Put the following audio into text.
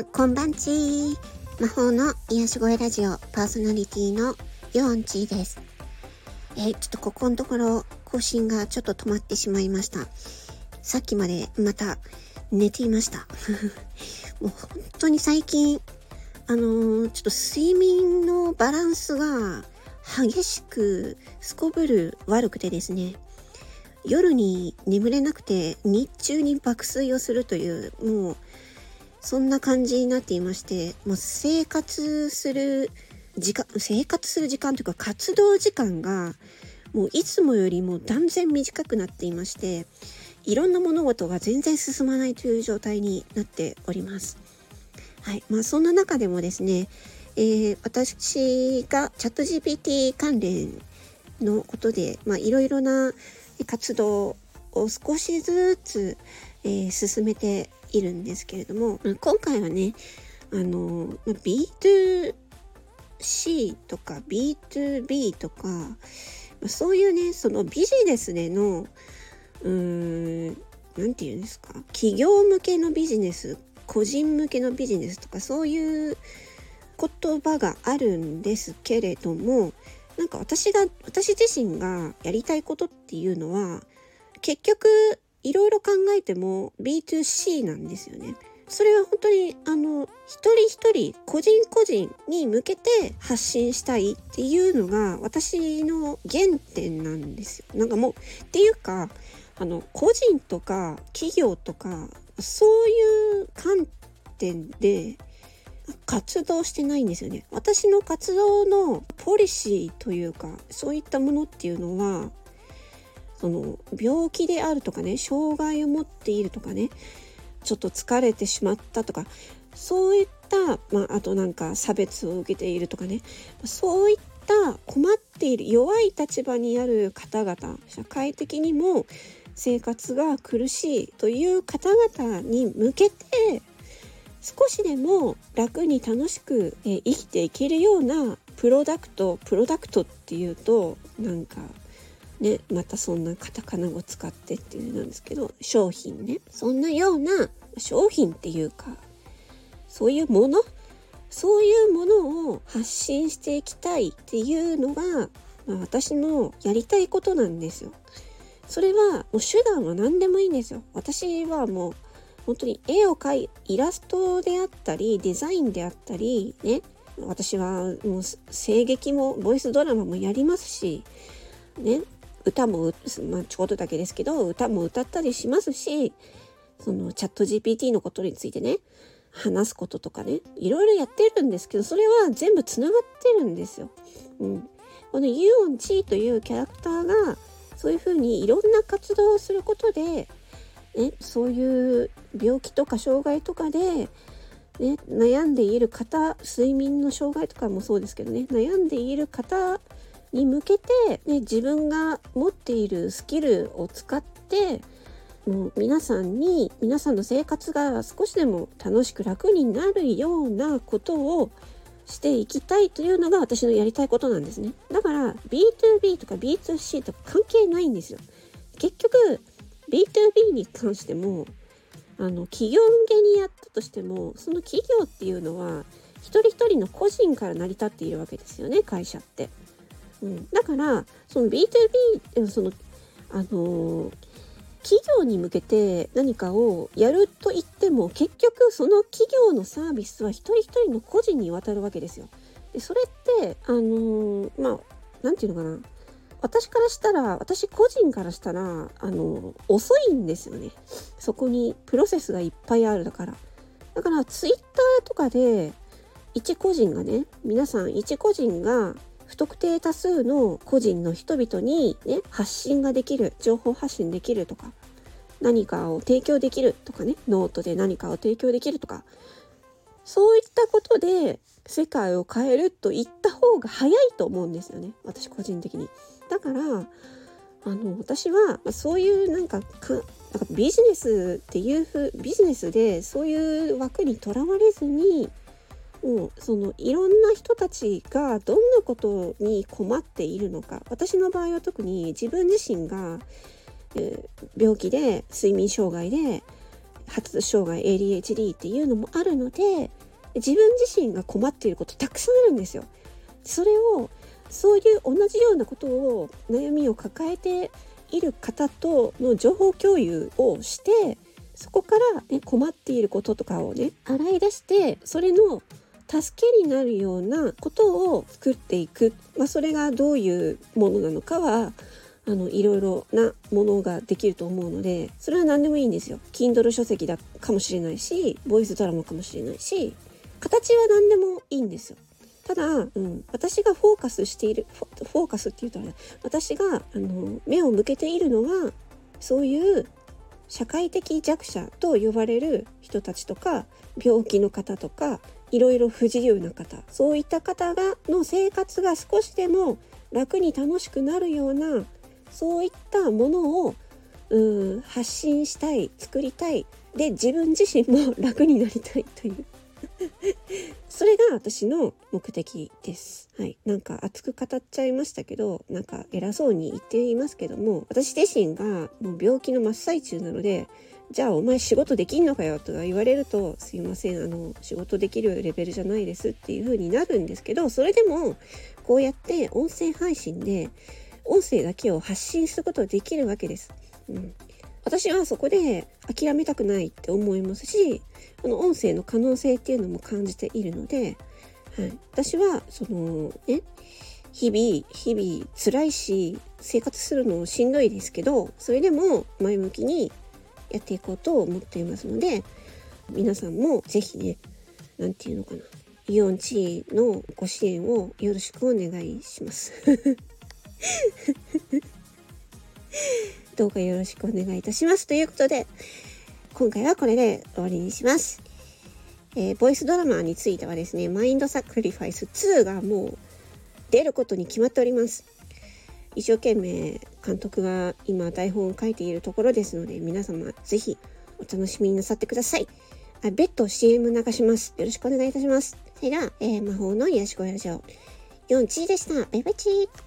ん、こんばんち魔法の癒し声ラジオパーソナリティのヨンチーです。えー、ちょっとここのところ更新がちょっと止まってしまいました。さっきまでまた寝ていました。もう本当に最近、あのー、ちょっと睡眠のバランスが激しくすこぶる悪くてですね。夜に眠れなくて日中に爆睡をするというもうそんな感じになっていまして、もう生活する時間、生活する時間というか活動時間がもういつもよりも断然短くなっていまして、いろんな物事が全然進まないという状態になっております。はい。まあそんな中でもですね、えー、私がチャット GPT 関連のことで、まあいろいろな活動を少しずつ、えー、進めているんですけれども、今回はね、あの、B2C とか B2B とか、そういうね、そのビジネスでの、うーん、なんて言うんですか、企業向けのビジネス、個人向けのビジネスとか、そういう言葉があるんですけれども、なんか私が、私自身がやりたいことっていうのは、結局いろいろ考えても B2C なんですよね。それは本当にあの一人一人個人個人に向けて発信したいっていうのが私の原点なんですよ。なんかもうっていうかあの個人とか企業とかそういう観点で活動してないんですよね。私の活動のポリシーというかそういったものっていうのはその病気であるとかね障害を持っているとかねちょっと疲れてしまったとかそういった、まあ、あとなんか差別を受けているとかねそういった困っている弱い立場にある方々社会的にも生活が苦しいという方々に向けて少しでも楽に楽しく生きていけるようなプロダクトプロダクトっていうとなんかね、またそんなカタカナ語使ってっていうなんですけど、商品ね。そんなような商品っていうか、そういうもの？そういうものを発信していきたいっていうのが、まあ、私のやりたいことなんですよ。それはもう手段は何でもいいんですよ。私はもう本当に絵を描いイラストであったりデザインであったりね私はもう声劇もボイスドラマもやりますしね歌も、まあ、ちょこっとだけですけど、歌も歌ったりしますし、そのチャット GPT のことについてね、話すこととかね、いろいろやってるんですけど、それは全部つながってるんですよ。うん。このユオンチーというキャラクターが、そういうふうにいろんな活動をすることで、ね、そういう病気とか障害とかで、ね、悩んでいる方睡眠の障害とかもそうですけどね悩んでいる方に向けて、ね、自分が持っているスキルを使ってもう皆さんに皆さんの生活が少しでも楽しく楽になるようなことをしていきたいというのが私のやりたいことなんですね。だから B2B とか B2C とか関係ないんですよ。結局 B2B に関してもあの企業向けにやったとしてもその企業っていうのは一人一人の個人から成り立っているわけですよね会社って。うん、だからその B2B そのあのー、企業に向けて何かをやると言っても結局その企業のサービスは一人一人の個人に渡るわけですよ。でそれってあのー、まあ何て言うのかな。私からしたら私個人からしたらあの遅いんですよね。そこにプロセスがいっぱいあるだから。だからツイッターとかで一個人がね皆さん一個人が不特定多数の個人の人々に、ね、発信ができる情報発信できるとか何かを提供できるとかねノートで何かを提供できるとかそういったことで世界を変えると言った方が早いと思うんですよね私個人的に。だからあの私はそういうなんかなんかビジネスっていうふうビジネスでそういう枠にとらわれずにもうそのいろんな人たちがどんなことに困っているのか私の場合は特に自分自身が、えー、病気で睡眠障害で発達障害 ADHD っていうのもあるので自分自身が困っていることたくさんあるんですよ。それをそういう同じようなことを悩みを抱えている方との情報共有をしてそこから、ね、困っていることとかをね洗い出してそれの助けになるようなことを作っていく、まあ、それがどういうものなのかはあのいろいろなものができると思うのでそれは何でもいいんですよ。Kindle 書籍だかもしれないしボイスドラマかもしれないし形は何でもいいんですよ。ただ、うん、私がフォーカスしているフォーカスって言うとね私があの目を向けているのはそういう社会的弱者と呼ばれる人たちとか病気の方とかいろいろ不自由な方そういった方がの生活が少しでも楽に楽しくなるようなそういったものをうん発信したい作りたいで自分自身も 楽になりたいという それが私の目的です。はい。なんか熱く語っちゃいましたけど、なんか偉そうに言っていますけども、私自身がもう病気の真っ最中なので、じゃあお前仕事できんのかよとか言われると、すいません、あの、仕事できるレベルじゃないですっていう風になるんですけど、それでも、こうやって音声配信で、音声だけを発信することができるわけです。うん。私はそこで諦めたくないって思いますしこの音声の可能性っていうのも感じているので、はい、私はそのね日々日々辛いし生活するのしんどいですけどそれでも前向きにやっていこうと思っていますので皆さんも是非ね何て言うのかなイオンチのご支援をよろしくお願いします。どうかよろしくお願いいたします。ということで、今回はこれで終わりにします。えー、ボイスドラマについてはですね、マインドサクリファイス2がもう出ることに決まっております。一生懸命監督が今台本を書いているところですので、皆様ぜひお楽しみになさってください。あ別途 CM 流します。よろしくお願いいたします。それでは、えー、魔法の癒し声ラジオ。4チーでした。バイバイチー。